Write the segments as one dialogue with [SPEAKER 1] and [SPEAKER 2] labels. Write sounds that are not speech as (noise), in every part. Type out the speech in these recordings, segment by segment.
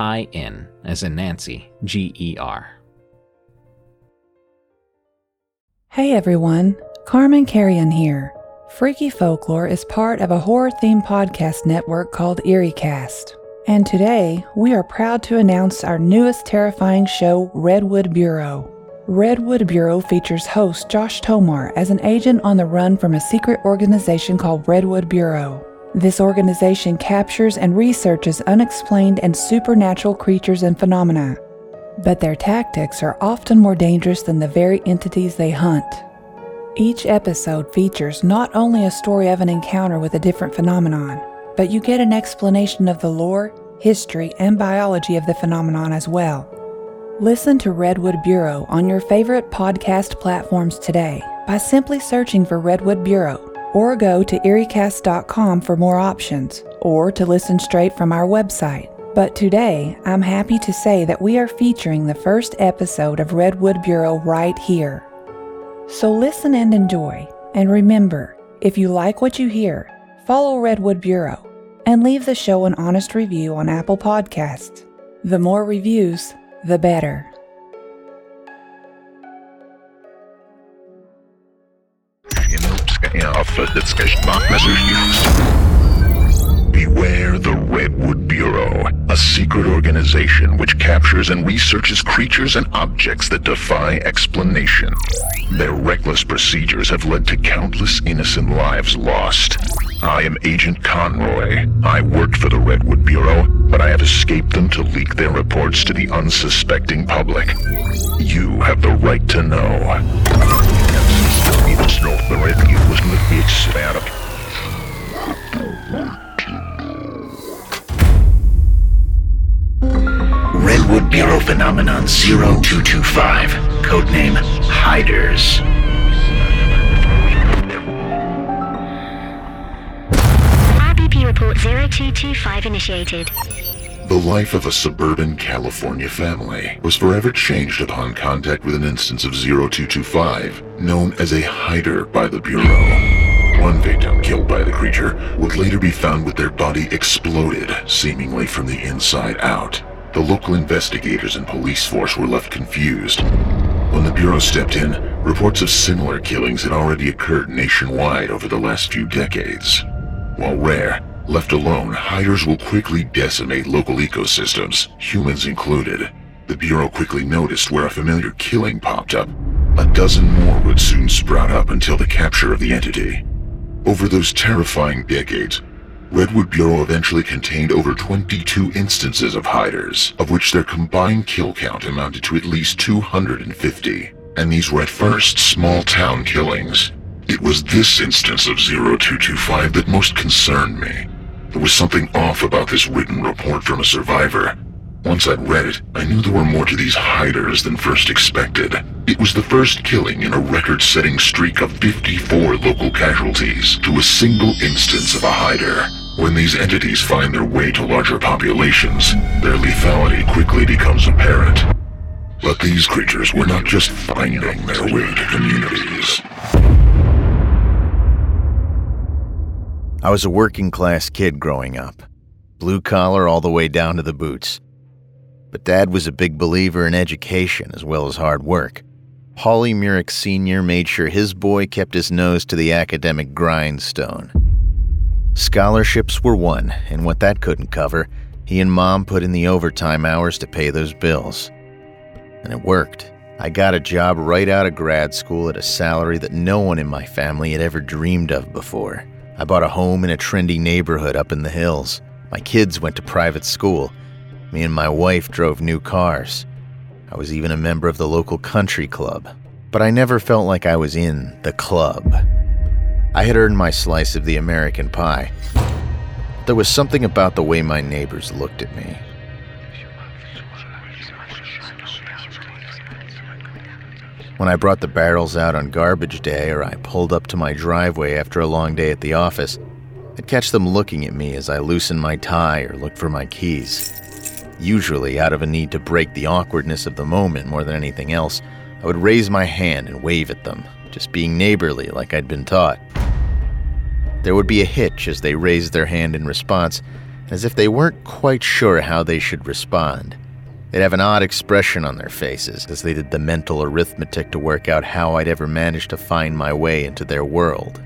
[SPEAKER 1] I N, as in Nancy, G E R.
[SPEAKER 2] Hey everyone, Carmen Carrion here. Freaky Folklore is part of a horror themed podcast network called EerieCast. And today, we are proud to announce our newest terrifying show, Redwood Bureau. Redwood Bureau features host Josh Tomar as an agent on the run from a secret organization called Redwood Bureau. This organization captures and researches unexplained and supernatural creatures and phenomena, but their tactics are often more dangerous than the very entities they hunt. Each episode features not only a story of an encounter with a different phenomenon, but you get an explanation of the lore, history, and biology of the phenomenon as well. Listen to Redwood Bureau on your favorite podcast platforms today by simply searching for Redwood Bureau or go to EerieCast.com for more options, or to listen straight from our website. But today, I'm happy to say that we are featuring the first episode of Redwood Bureau right here. So listen and enjoy. And remember, if you like what you hear, follow Redwood Bureau and leave the show an honest review on Apple Podcasts. The more reviews, the better.
[SPEAKER 3] Beware the Redwood Bureau, a secret organization which captures and researches creatures and objects that defy explanation. Their reckless procedures have led to countless innocent lives lost. I am Agent Conroy. I worked for the Redwood Bureau, but I have escaped them to leak their reports to the unsuspecting public. You have the right to know. Redwood Bureau Phenomenon 0225, codename Hiders.
[SPEAKER 4] RBP report 0225 initiated.
[SPEAKER 3] The life of a suburban California family was forever changed upon contact with an instance of 0225, known as a hider by the Bureau. One victim killed by the creature would later be found with their body exploded, seemingly from the inside out. The local investigators and police force were left confused. When the Bureau stepped in, reports of similar killings had already occurred nationwide over the last few decades. While rare, Left alone, hiders will quickly decimate local ecosystems, humans included. The Bureau quickly noticed where a familiar killing popped up. A dozen more would soon sprout up until the capture of the entity. Over those terrifying decades, Redwood Bureau eventually contained over 22 instances of hiders, of which their combined kill count amounted to at least 250. And these were at first small town killings. It was this instance of 0225 that most concerned me. There was something off about this written report from a survivor. Once I'd read it, I knew there were more to these hiders than first expected. It was the first killing in a record-setting streak of 54 local casualties to a single instance of a hider. When these entities find their way to larger populations, their lethality quickly becomes apparent. But these creatures were not just finding their way to communities.
[SPEAKER 5] I was a working class kid growing up, blue collar all the way down to the boots. But Dad was a big believer in education as well as hard work. Hawley Murick Sr. made sure his boy kept his nose to the academic grindstone. Scholarships were won, and what that couldn't cover, he and Mom put in the overtime hours to pay those bills. And it worked. I got a job right out of grad school at a salary that no one in my family had ever dreamed of before. I bought a home in a trendy neighborhood up in the hills. My kids went to private school. Me and my wife drove new cars. I was even a member of the local country club. But I never felt like I was in the club. I had earned my slice of the American pie. There was something about the way my neighbors looked at me. When I brought the barrels out on garbage day or I pulled up to my driveway after a long day at the office, I'd catch them looking at me as I loosened my tie or looked for my keys. Usually, out of a need to break the awkwardness of the moment more than anything else, I would raise my hand and wave at them, just being neighborly like I'd been taught. There would be a hitch as they raised their hand in response, as if they weren't quite sure how they should respond. They'd have an odd expression on their faces as they did the mental arithmetic to work out how I'd ever manage to find my way into their world.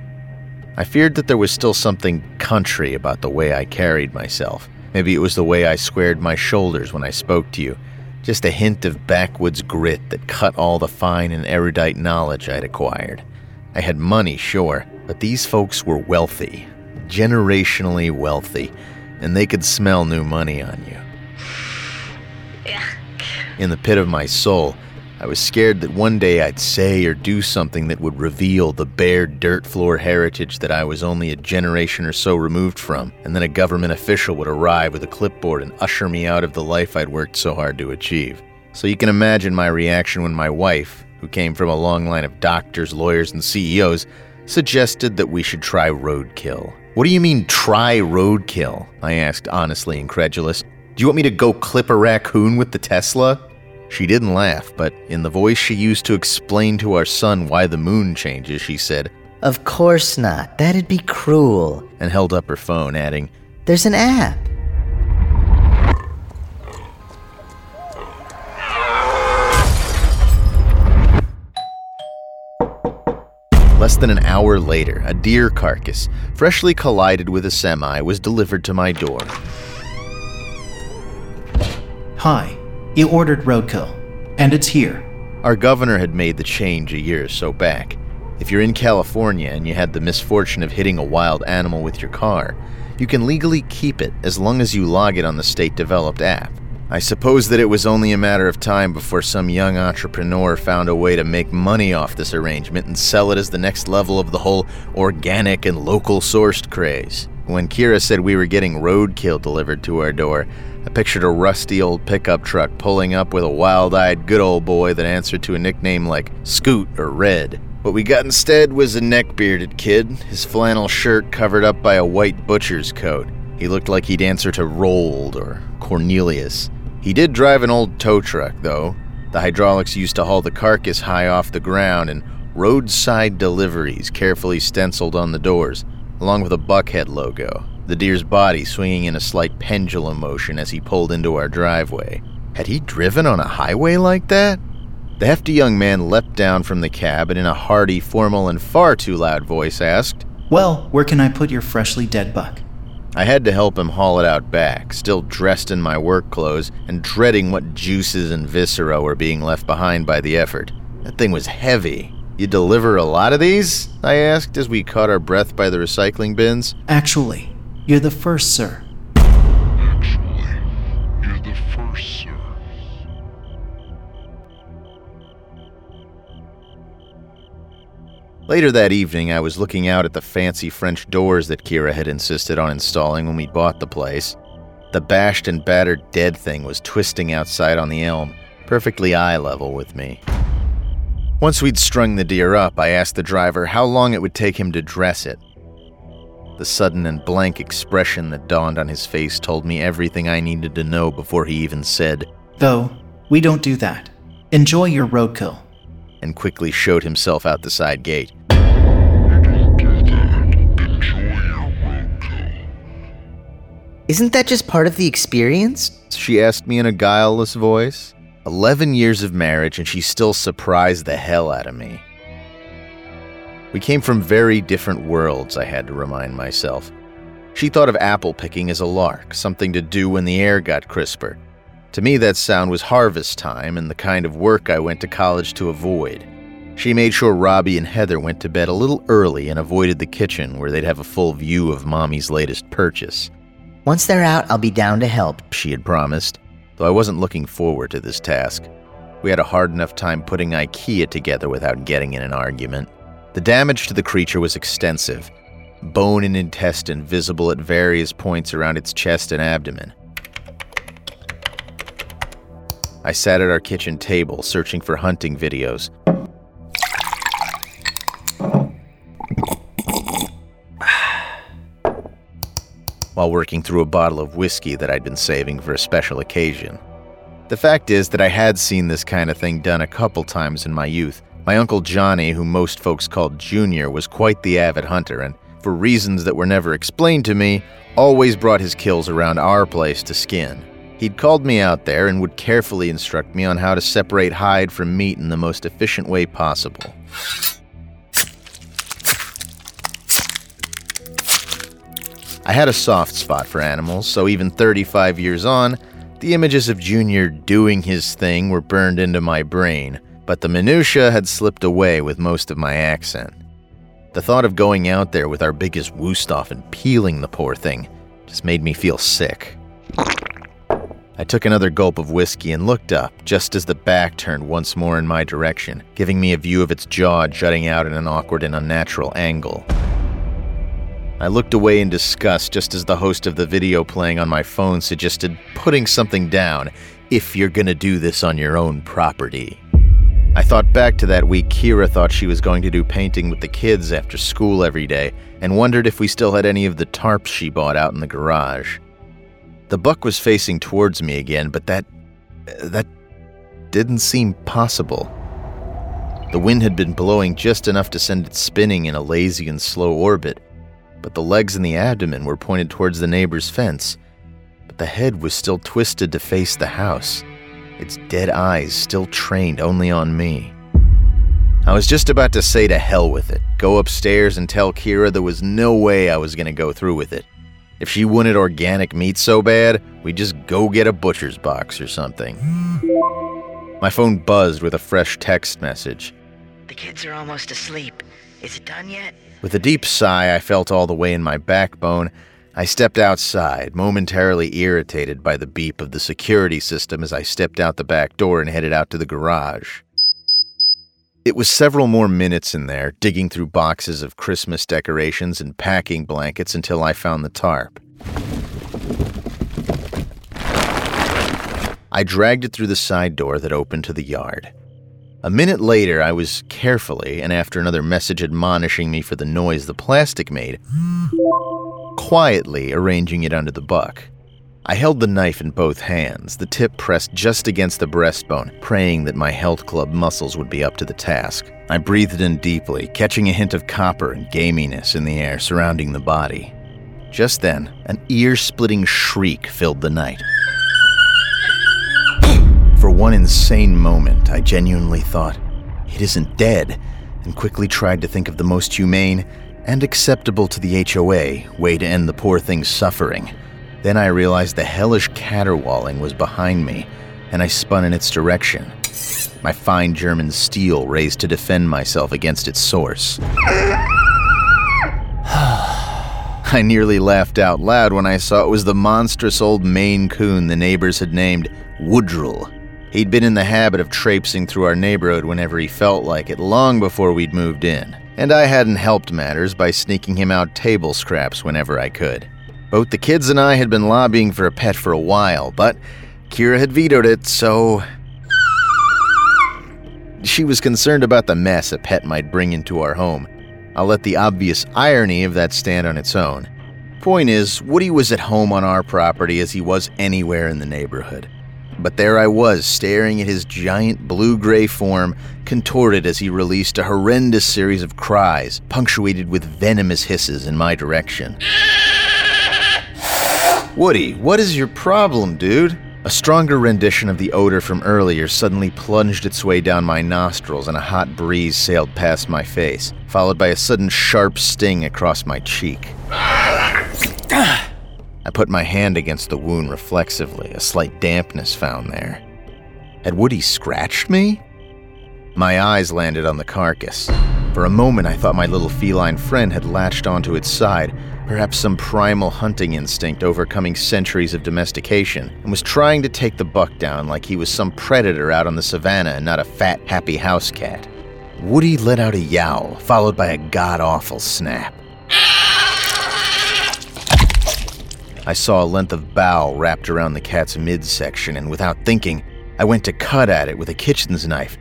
[SPEAKER 5] I feared that there was still something country about the way I carried myself. Maybe it was the way I squared my shoulders when I spoke to you, just a hint of backwoods grit that cut all the fine and erudite knowledge I'd acquired. I had money, sure, but these folks were wealthy, generationally wealthy, and they could smell new money on you. In the pit of my soul, I was scared that one day I'd say or do something that would reveal the bare dirt floor heritage that I was only a generation or so removed from, and then a government official would arrive with a clipboard and usher me out of the life I'd worked so hard to achieve. So you can imagine my reaction when my wife, who came from a long line of doctors, lawyers, and CEOs, suggested that we should try roadkill. What do you mean, try roadkill? I asked, honestly incredulous. Do you want me to go clip a raccoon with the Tesla? She didn't laugh, but in the voice she used to explain to our son why the moon changes, she said,
[SPEAKER 6] Of course not. That'd be cruel.
[SPEAKER 5] and held up her phone, adding,
[SPEAKER 6] There's an app.
[SPEAKER 5] Less than an hour later, a deer carcass, freshly collided with a semi, was delivered to my door.
[SPEAKER 7] Hi, you ordered roadkill, and it's here.
[SPEAKER 5] Our governor had made the change a year or so back. If you're in California and you had the misfortune of hitting a wild animal with your car, you can legally keep it as long as you log it on the state developed app. I suppose that it was only a matter of time before some young entrepreneur found a way to make money off this arrangement and sell it as the next level of the whole organic and local sourced craze. When Kira said we were getting roadkill delivered to our door, I pictured a rusty old pickup truck pulling up with a wild eyed good old boy that answered to a nickname like Scoot or Red. What we got instead was a neck bearded kid, his flannel shirt covered up by a white butcher's coat. He looked like he'd answer to Rold or Cornelius. He did drive an old tow truck, though. The hydraulics used to haul the carcass high off the ground, and roadside deliveries carefully stenciled on the doors, along with a buckhead logo, the deer's body swinging in a slight pendulum motion as he pulled into our driveway. Had he driven on a highway like that? The hefty young man leapt down from the cab and, in a hearty, formal, and far too loud voice, asked,
[SPEAKER 7] Well, where can I put your freshly dead buck?
[SPEAKER 5] I had to help him haul it out back, still dressed in my work clothes and dreading what juices and viscera were being left behind by the effort. That thing was heavy. You deliver a lot of these? I asked as we caught our breath by the recycling bins.
[SPEAKER 7] Actually, you're the first, sir.
[SPEAKER 3] Actually, you're the first, sir.
[SPEAKER 5] Later that evening, I was looking out at the fancy French doors that Kira had insisted on installing when we bought the place. The bashed and battered dead thing was twisting outside on the elm, perfectly eye level with me. Once we'd strung the deer up, I asked the driver how long it would take him to dress it. The sudden and blank expression that dawned on his face told me everything I needed to know before he even said,
[SPEAKER 7] Though, we don't do that. Enjoy your roadkill.
[SPEAKER 5] and quickly showed himself out the side gate.
[SPEAKER 6] Isn't that just part of the experience?
[SPEAKER 5] She asked me in a guileless voice. Eleven years of marriage, and she still surprised the hell out of me. We came from very different worlds, I had to remind myself. She thought of apple picking as a lark, something to do when the air got crisper. To me, that sound was harvest time and the kind of work I went to college to avoid. She made sure Robbie and Heather went to bed a little early and avoided the kitchen where they'd have a full view of Mommy's latest purchase.
[SPEAKER 6] Once they're out, I'll be down to help.
[SPEAKER 5] she had promised, though I wasn't looking forward to this task. We had a hard enough time putting IKEA together without getting in an argument. The damage to the creature was extensive bone and intestine visible at various points around its chest and abdomen. I sat at our kitchen table searching for hunting videos. while working through a bottle of whiskey that I'd been saving for a special occasion. The fact is that I had seen this kind of thing done a couple times in my youth. My uncle Johnny, who most folks called Junior, was quite the avid hunter and, for reasons that were never explained to me, always brought his kills around our place to skin. He'd called me out there and would carefully instruct me on how to separate hide from meat in the most efficient way possible. I had a soft spot for animals, so even 35 years on, the images of Junior doing his thing were burned into my brain, but the minutiae had slipped away with most of my accent. The thought of going out there with our biggest Wusthof and peeling the poor thing just made me feel sick. I took another gulp of whiskey and looked up just as the back turned once more in my direction, giving me a view of its jaw jutting out in an awkward and unnatural angle. I looked away in disgust just as the host of the video playing on my phone suggested putting something down if you're gonna do this on your own property. I thought back to that week Kira thought she was going to do painting with the kids after school every day and wondered if we still had any of the tarps she bought out in the garage. The buck was facing towards me again, but that. that didn't seem possible. The wind had been blowing just enough to send it spinning in a lazy and slow orbit, but the legs and the abdomen were pointed towards the neighbor's fence. But the head was still twisted to face the house, its dead eyes still trained only on me. I was just about to say to hell with it, go upstairs and tell Kira there was no way I was going to go through with it. If she wanted organic meat so bad, we'd just go get a butcher's box or something. My phone buzzed with a fresh text message.
[SPEAKER 8] The kids are almost asleep. Is it done yet?
[SPEAKER 5] With a deep sigh I felt all the way in my backbone, I stepped outside, momentarily irritated by the beep of the security system as I stepped out the back door and headed out to the garage. It was several more minutes in there, digging through boxes of Christmas decorations and packing blankets until I found the tarp. I dragged it through the side door that opened to the yard. A minute later, I was carefully, and after another message admonishing me for the noise the plastic made, quietly arranging it under the buck. I held the knife in both hands, the tip pressed just against the breastbone, praying that my health club muscles would be up to the task. I breathed in deeply, catching a hint of copper and gaminess in the air surrounding the body. Just then, an ear splitting shriek filled the night. (gasps) For one insane moment, I genuinely thought, it isn't dead, and quickly tried to think of the most humane and acceptable to the HOA way to end the poor thing's suffering. Then I realized the hellish caterwauling was behind me, and I spun in its direction, my fine German steel raised to defend myself against its source. (sighs) I nearly laughed out loud when I saw it was the monstrous old Maine coon the neighbors had named Woodrow. He'd been in the habit of traipsing through our neighborhood whenever he felt like it, long before we'd moved in. And I hadn't helped matters by sneaking him out table scraps whenever I could. Both the kids and I had been lobbying for a pet for a while, but Kira had vetoed it, so. She was concerned about the mess a pet might bring into our home. I'll let the obvious irony of that stand on its own. Point is, Woody was at home on our property as he was anywhere in the neighborhood. But there I was, staring at his giant blue gray form, contorted as he released a horrendous series of cries, punctuated with venomous hisses in my direction. Woody, what is your problem, dude? A stronger rendition of the odor from earlier suddenly plunged its way down my nostrils and a hot breeze sailed past my face, followed by a sudden sharp sting across my cheek. Ah. I put my hand against the wound reflexively, a slight dampness found there. Had Woody scratched me? My eyes landed on the carcass. For a moment, I thought my little feline friend had latched onto its side, perhaps some primal hunting instinct overcoming centuries of domestication, and was trying to take the buck down like he was some predator out on the savannah and not a fat, happy house cat. Woody let out a yowl, followed by a god awful snap. I saw a length of bough wrapped around the cat's midsection, and without thinking, I went to cut at it with a kitchen's knife.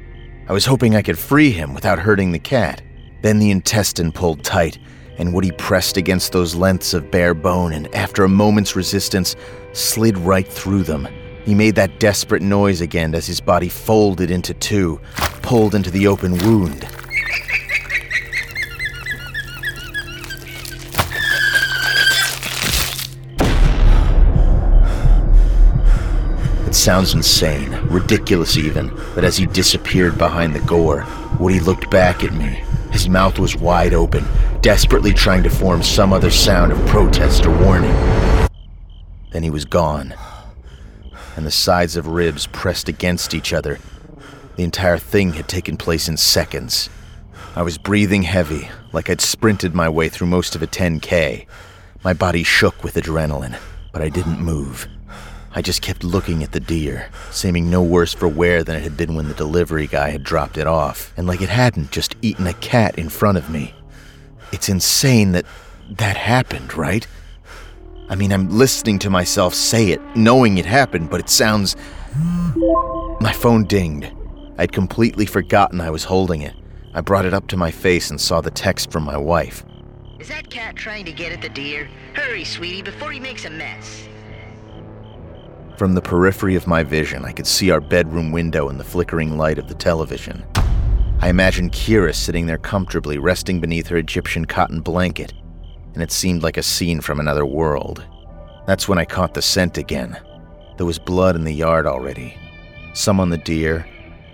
[SPEAKER 5] I was hoping I could free him without hurting the cat. Then the intestine pulled tight, and Woody pressed against those lengths of bare bone, and after a moment's resistance, slid right through them. He made that desperate noise again as his body folded into two, pulled into the open wound. Sounds insane, ridiculous even, but as he disappeared behind the gore, Woody looked back at me. His mouth was wide open, desperately trying to form some other sound of protest or warning. Then he was gone, and the sides of ribs pressed against each other. The entire thing had taken place in seconds. I was breathing heavy, like I'd sprinted my way through most of a 10K. My body shook with adrenaline, but I didn't move. I just kept looking at the deer, seeming no worse for wear than it had been when the delivery guy had dropped it off, and like it hadn't just eaten a cat in front of me. It's insane that that happened, right? I mean, I'm listening to myself say it, knowing it happened, but it sounds. My phone dinged. I'd completely forgotten I was holding it. I brought it up to my face and saw the text from my wife.
[SPEAKER 8] Is that cat trying to get at the deer? Hurry, sweetie, before he makes a mess.
[SPEAKER 5] From the periphery of my vision, I could see our bedroom window in the flickering light of the television. I imagined Kira sitting there comfortably, resting beneath her Egyptian cotton blanket, and it seemed like a scene from another world. That's when I caught the scent again. There was blood in the yard already. Some on the deer,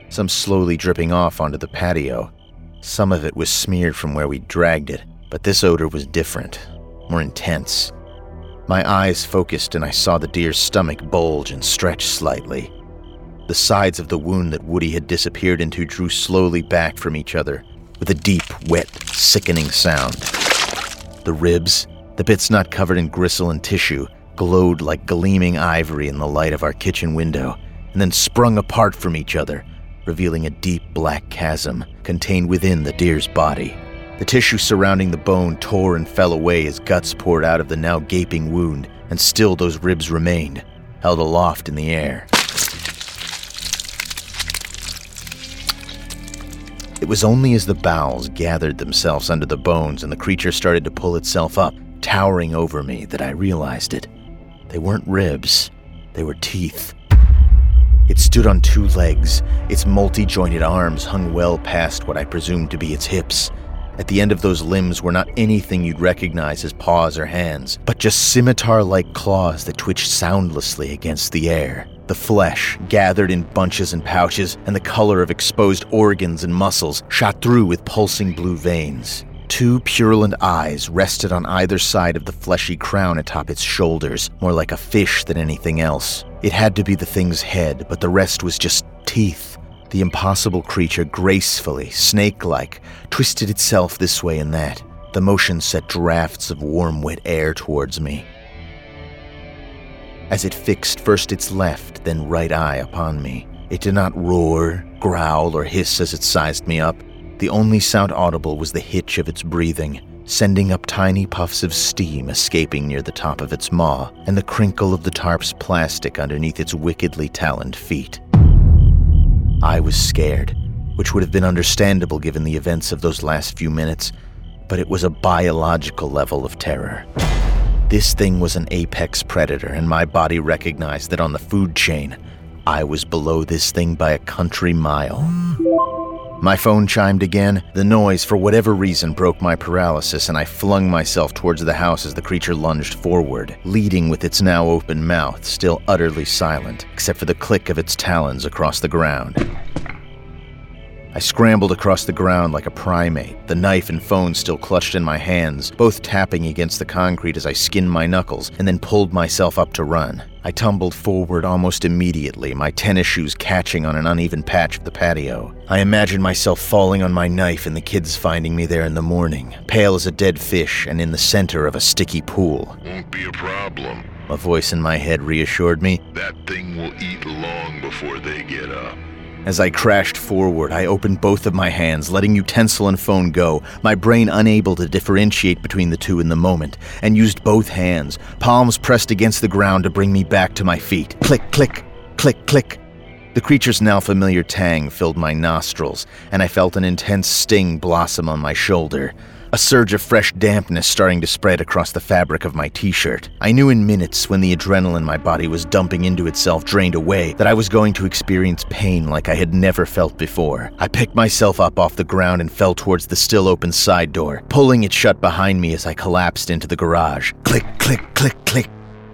[SPEAKER 5] some slowly dripping off onto the patio. Some of it was smeared from where we dragged it, but this odor was different, more intense. My eyes focused and I saw the deer's stomach bulge and stretch slightly. The sides of the wound that Woody had disappeared into drew slowly back from each other with a deep, wet, sickening sound. The ribs, the bits not covered in gristle and tissue, glowed like gleaming ivory in the light of our kitchen window, and then sprung apart from each other, revealing a deep black chasm contained within the deer's body. The tissue surrounding the bone tore and fell away as guts poured out of the now gaping wound, and still those ribs remained, held aloft in the air. It was only as the bowels gathered themselves under the bones and the creature started to pull itself up, towering over me, that I realized it. They weren't ribs, they were teeth. It stood on two legs. Its multi jointed arms hung well past what I presumed to be its hips. At the end of those limbs were not anything you'd recognize as paws or hands, but just scimitar like claws that twitched soundlessly against the air. The flesh, gathered in bunches and pouches, and the color of exposed organs and muscles shot through with pulsing blue veins. Two purulent eyes rested on either side of the fleshy crown atop its shoulders, more like a fish than anything else. It had to be the thing's head, but the rest was just teeth. The impossible creature gracefully, snake like, twisted itself this way and that. The motion set drafts of warm, wet air towards me. As it fixed first its left, then right eye upon me, it did not roar, growl, or hiss as it sized me up. The only sound audible was the hitch of its breathing, sending up tiny puffs of steam escaping near the top of its maw, and the crinkle of the tarp's plastic underneath its wickedly taloned feet. I was scared, which would have been understandable given the events of those last few minutes, but it was a biological level of terror. This thing was an apex predator, and my body recognized that on the food chain, I was below this thing by a country mile. My phone chimed again. The noise, for whatever reason, broke my paralysis, and I flung myself towards the house as the creature lunged forward, leading with its now open mouth, still utterly silent, except for the click of its talons across the ground. I scrambled across the ground like a primate, the knife and phone still clutched in my hands, both tapping against the concrete as I skinned my knuckles and then pulled myself up to run. I tumbled forward almost immediately, my tennis shoes catching on an uneven patch of the patio. I imagined myself falling on my knife and the kids finding me there in the morning, pale as a dead fish and in the center of a sticky pool.
[SPEAKER 3] Won't be a problem.
[SPEAKER 5] A voice in my head reassured me.
[SPEAKER 3] That thing will eat long before they get up.
[SPEAKER 5] As I crashed forward, I opened both of my hands, letting utensil and phone go, my brain unable to differentiate between the two in the moment, and used both hands, palms pressed against the ground to bring me back to my feet. Click, click, click, click. The creature's now familiar tang filled my nostrils, and I felt an intense sting blossom on my shoulder a surge of fresh dampness starting to spread across the fabric of my t shirt. I knew in minutes when the adrenaline my body was dumping into itself drained away that I was going to experience pain like I had never felt before. I picked myself up off the ground and fell towards the still open side door, pulling it shut behind me as I collapsed into the garage. Click, click, click, click.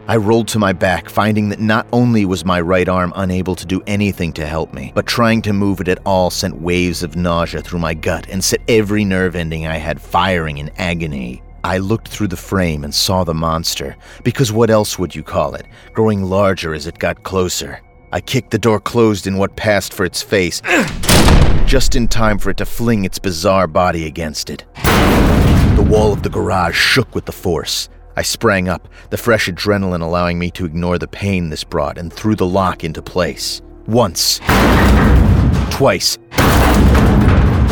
[SPEAKER 5] I rolled to my back, finding that not only was my right arm unable to do anything to help me, but trying to move it at all sent waves of nausea through my gut and set every nerve ending I had firing in agony. I looked through the frame and saw the monster, because what else would you call it, growing larger as it got closer. I kicked the door closed in what passed for its face, (clears throat) just in time for it to fling its bizarre body against it. The wall of the garage shook with the force. I sprang up, the fresh adrenaline allowing me to ignore the pain this brought, and threw the lock into place. Once. Twice.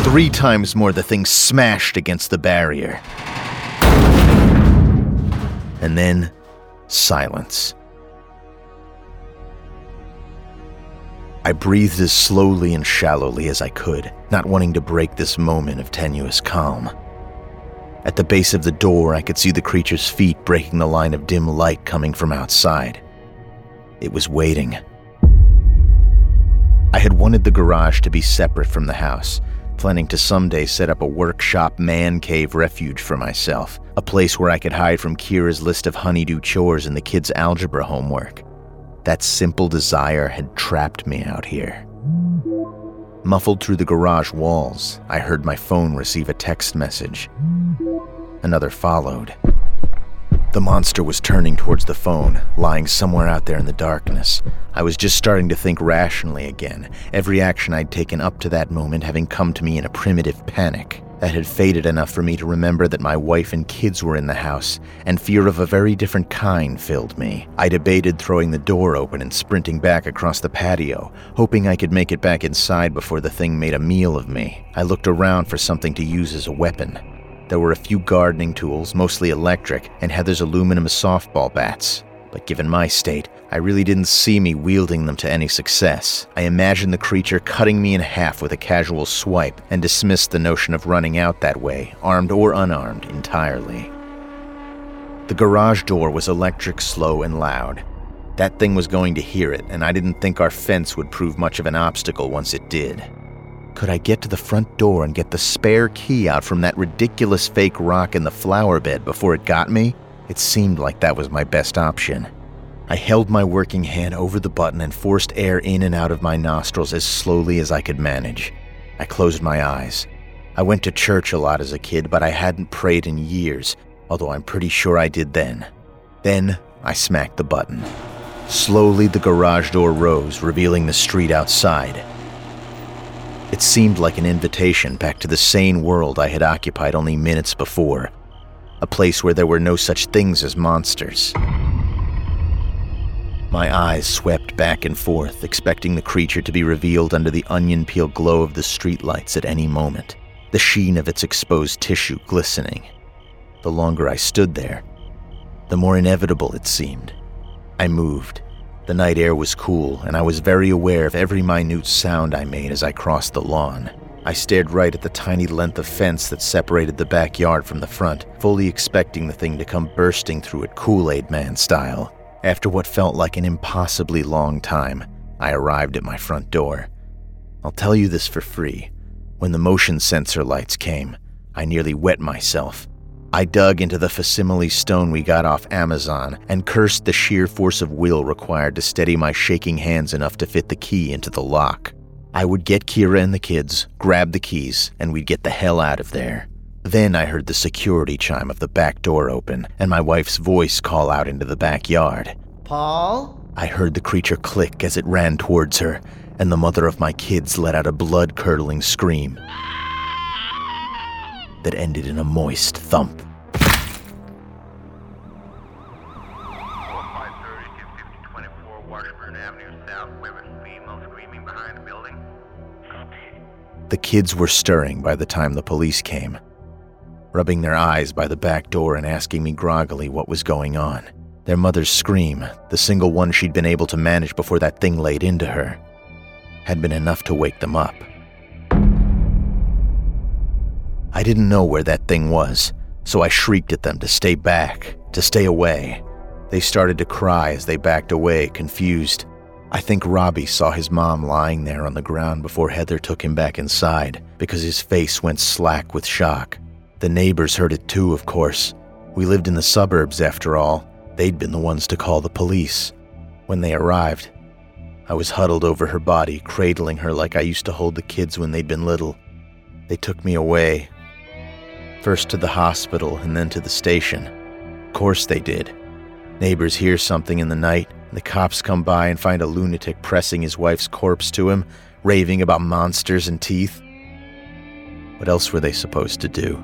[SPEAKER 5] Three times more, the thing smashed against the barrier. And then, silence. I breathed as slowly and shallowly as I could, not wanting to break this moment of tenuous calm. At the base of the door, I could see the creature's feet breaking the line of dim light coming from outside. It was waiting. I had wanted the garage to be separate from the house, planning to someday set up a workshop man cave refuge for myself, a place where I could hide from Kira's list of honey-do chores and the kids' algebra homework. That simple desire had trapped me out here. Muffled through the garage walls, I heard my phone receive a text message. Another followed. The monster was turning towards the phone, lying somewhere out there in the darkness. I was just starting to think rationally again, every action I'd taken up to that moment having come to me in a primitive panic that had faded enough for me to remember that my wife and kids were in the house, and fear of a very different kind filled me. I debated throwing the door open and sprinting back across the patio, hoping I could make it back inside before the thing made a meal of me. I looked around for something to use as a weapon. There were a few gardening tools, mostly electric, and Heather's aluminum softball bats. But given my state, I really didn't see me wielding them to any success. I imagined the creature cutting me in half with a casual swipe and dismissed the notion of running out that way, armed or unarmed, entirely. The garage door was electric, slow, and loud. That thing was going to hear it, and I didn't think our fence would prove much of an obstacle once it did. Could I get to the front door and get the spare key out from that ridiculous fake rock in the flower bed before it got me? It seemed like that was my best option. I held my working hand over the button and forced air in and out of my nostrils as slowly as I could manage. I closed my eyes. I went to church a lot as a kid, but I hadn't prayed in years, although I'm pretty sure I did then. Then I smacked the button. Slowly, the garage door rose, revealing the street outside. It seemed like an invitation back to the sane world I had occupied only minutes before, a place where there were no such things as monsters. My eyes swept back and forth, expecting the creature to be revealed under the onion peel glow of the streetlights at any moment. the sheen of its exposed tissue glistening. The longer I stood there, the more inevitable it seemed. I moved. The night air was cool, and I was very aware of every minute sound I made as I crossed the lawn. I stared right at the tiny length of fence that separated the backyard from the front, fully expecting the thing to come bursting through it Kool Aid Man style. After what felt like an impossibly long time, I arrived at my front door. I'll tell you this for free. When the motion sensor lights came, I nearly wet myself. I dug into the facsimile stone we got off Amazon and cursed the sheer force of will required to steady my shaking hands enough to fit the key into the lock. I would get Kira and the kids, grab the keys, and we'd get the hell out of there. Then I heard the security chime of the back door open and my wife's voice call out into the backyard.
[SPEAKER 6] Paul?
[SPEAKER 5] I heard the creature click as it ran towards her, and the mother of my kids let out a blood curdling scream that ended in a moist thump. The kids were stirring by the time the police came, rubbing their eyes by the back door and asking me groggily what was going on. Their mother's scream, the single one she'd been able to manage before that thing laid into her, had been enough to wake them up. I didn't know where that thing was, so I shrieked at them to stay back, to stay away. They started to cry as they backed away, confused. I think Robbie saw his mom lying there on the ground before Heather took him back inside because his face went slack with shock. The neighbors heard it too, of course. We lived in the suburbs, after all. They'd been the ones to call the police. When they arrived, I was huddled over her body, cradling her like I used to hold the kids when they'd been little. They took me away. First to the hospital and then to the station. Of course they did. Neighbors hear something in the night, the cops come by and find a lunatic pressing his wife's corpse to him, raving about monsters and teeth. What else were they supposed to do?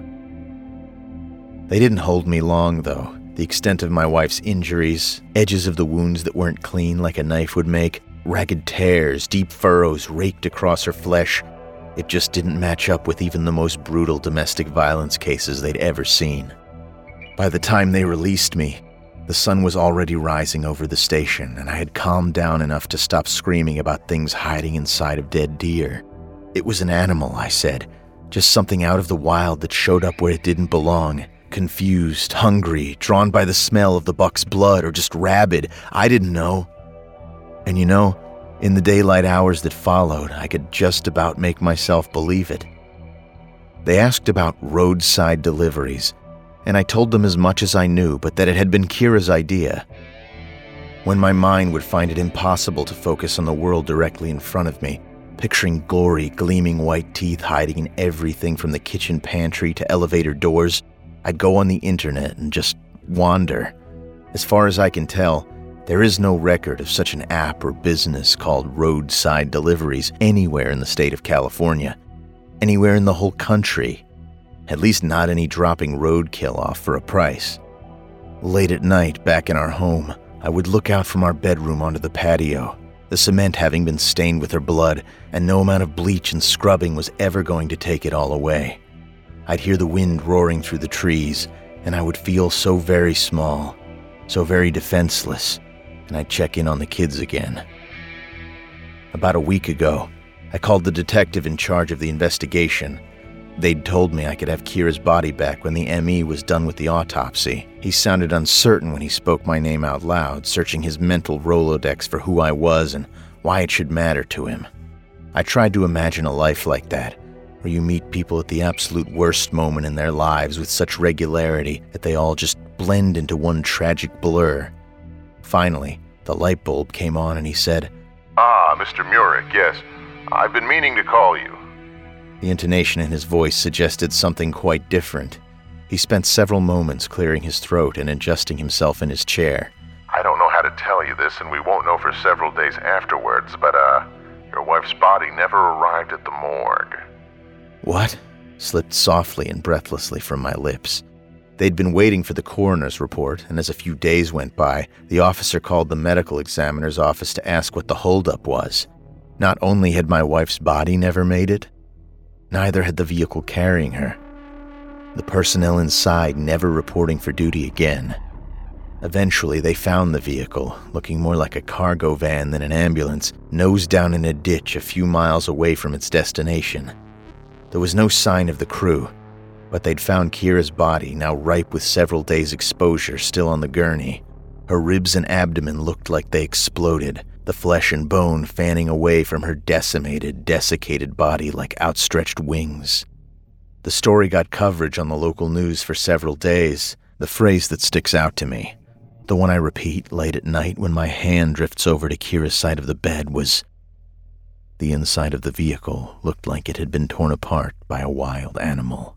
[SPEAKER 5] They didn't hold me long, though. The extent of my wife's injuries, edges of the wounds that weren't clean like a knife would make, ragged tears, deep furrows raked across her flesh. It just didn't match up with even the most brutal domestic violence cases they'd ever seen. By the time they released me, the sun was already rising over the station, and I had calmed down enough to stop screaming about things hiding inside of dead deer. It was an animal, I said, just something out of the wild that showed up where it didn't belong. Confused, hungry, drawn by the smell of the buck's blood, or just rabid. I didn't know. And you know, in the daylight hours that followed, I could just about make myself believe it. They asked about roadside deliveries, and I told them as much as I knew, but that it had been Kira's idea. When my mind would find it impossible to focus on the world directly in front of me, picturing gory, gleaming white teeth hiding in everything from the kitchen pantry to elevator doors, I'd go on the internet and just wander. As far as I can tell, there is no record of such an app or business called roadside deliveries anywhere in the state of California, anywhere in the whole country. At least not any dropping roadkill off for a price. Late at night, back in our home, I would look out from our bedroom onto the patio, the cement having been stained with her blood, and no amount of bleach and scrubbing was ever going to take it all away. I'd hear the wind roaring through the trees, and I would feel so very small, so very defenseless, and I'd check in on the kids again. About a week ago, I called the detective in charge of the investigation. They'd told me I could have Kira's body back when the ME was done with the autopsy. He sounded uncertain when he spoke my name out loud, searching his mental Rolodex for who I was and why it should matter to him. I tried to imagine a life like that, where you meet people at the absolute worst moment in their lives with such regularity that they all just blend into one tragic blur. Finally, the light bulb came on and he said,
[SPEAKER 3] Ah, Mr. Murick, yes. I've been meaning to call you.
[SPEAKER 5] The intonation in his voice suggested something quite different. He spent several moments clearing his throat and adjusting himself in his chair.
[SPEAKER 3] I don't know how to tell you this, and we won't know for several days afterwards, but, uh, your wife's body never arrived at the morgue.
[SPEAKER 5] What? slipped softly and breathlessly from my lips. They'd been waiting for the coroner's report, and as a few days went by, the officer called the medical examiner's office to ask what the holdup was. Not only had my wife's body never made it, Neither had the vehicle carrying her. The personnel inside never reporting for duty again. Eventually, they found the vehicle, looking more like a cargo van than an ambulance, nose down in a ditch a few miles away from its destination. There was no sign of the crew, but they'd found Kira's body, now ripe with several days' exposure, still on the gurney. Her ribs and abdomen looked like they exploded, the flesh and bone fanning away from her decimated, desiccated body like outstretched wings. The story got coverage on the local news for several days. The phrase that sticks out to me, the one I repeat late at night when my hand drifts over to Kira's side of the bed, was the inside of the vehicle looked like it had been torn apart by a wild animal.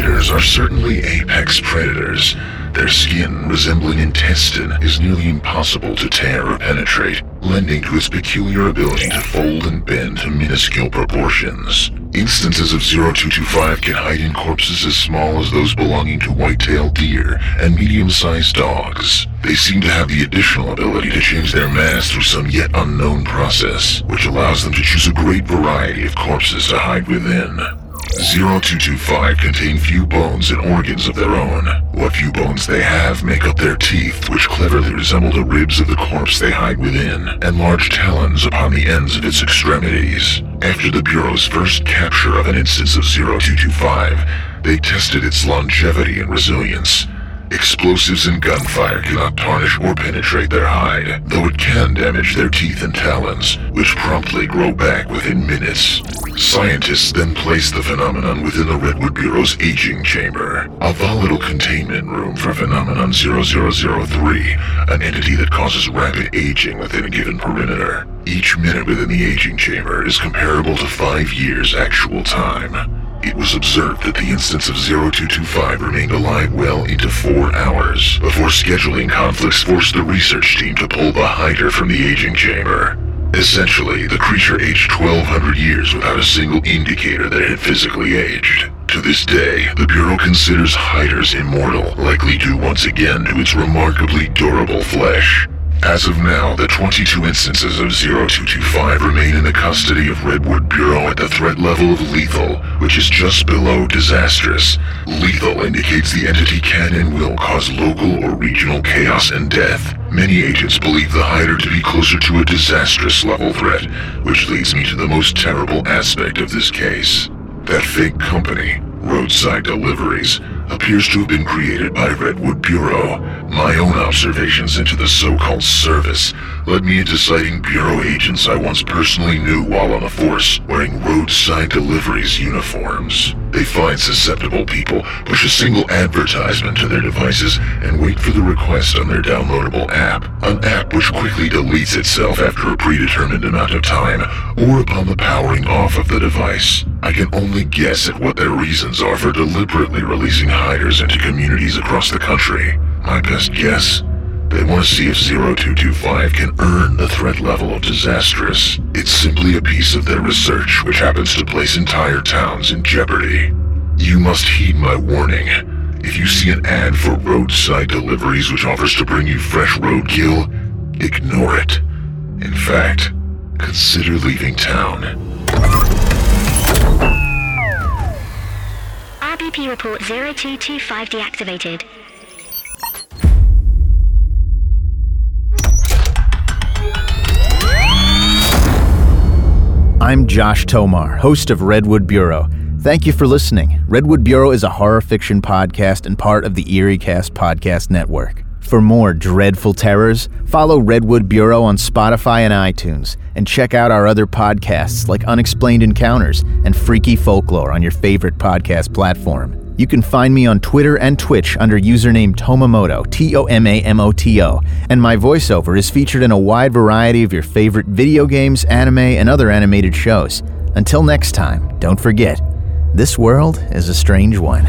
[SPEAKER 3] Hiders are certainly apex predators. Their skin, resembling intestine, is nearly impossible to tear or penetrate, lending to its peculiar ability to fold and bend to minuscule proportions. Instances of 0225 can hide in corpses as small as those belonging to white-tailed deer and medium-sized dogs. They seem to have the additional ability to change their mass through some yet unknown process, which allows them to choose a great variety of corpses to hide within. 0225 contain few bones and organs of their own. What few bones they have make up their teeth, which cleverly resemble the ribs of the corpse they hide within, and large talons upon the ends of its extremities. After the Bureau's first capture of an instance of 0225, they tested its longevity and resilience. Explosives and gunfire cannot tarnish or penetrate their hide, though it can damage their teeth and talons, which promptly grow back within minutes. Scientists then place the phenomenon within the Redwood Bureau's aging chamber, a volatile containment room for phenomenon 0003, an entity that causes rapid aging within a given perimeter. Each minute within the aging chamber is comparable to five years actual time. It was observed that the instance of 0225 remained alive well into four hours before scheduling conflicts forced the research team to pull the hider from the aging chamber. Essentially, the creature aged 1200 years without a single indicator that it had physically aged. To this day, the Bureau considers hiders immortal, likely due once again to its remarkably durable flesh. As of now, the 22 instances of 0225 remain in the custody of Redwood Bureau at the threat level of lethal, which is just below disastrous. Lethal indicates the entity can and will cause local or regional chaos and death. Many agents believe the hider to be closer to a disastrous level threat, which leads me to the most terrible aspect of this case. That fake company, Roadside Deliveries, appears to have been created by Redwood Bureau. My own observations into the so-called service led me into sighting Bureau agents I once personally knew while on the force wearing roadside deliveries uniforms. They find susceptible people, push a single advertisement to their devices, and wait for the request on their downloadable app. An app which quickly deletes itself after a predetermined amount of time, or upon the powering off of the device. I can only guess at what their reasons are for deliberately releasing hiders into communities across the country. My best guess? They want to see if 0225 can earn the threat level of disastrous. It's simply a piece of their research which happens to place entire towns in jeopardy. You must heed my warning. If you see an ad for roadside deliveries which offers to bring you fresh roadkill, ignore it. In fact, consider leaving town.
[SPEAKER 4] RBP report 0225 deactivated.
[SPEAKER 5] I'm Josh Tomar, host of Redwood Bureau. Thank you for listening. Redwood Bureau is a horror fiction podcast and part of the EerieCast podcast network. For more dreadful terrors, follow Redwood Bureau on Spotify and iTunes, and check out our other podcasts like Unexplained Encounters and Freaky Folklore on your favorite podcast platform. You can find me on Twitter and Twitch under username Tomamoto, T O M A M O T O, and my voiceover is featured in a wide variety of your favorite video games, anime, and other animated shows. Until next time, don't forget, this world is a strange one.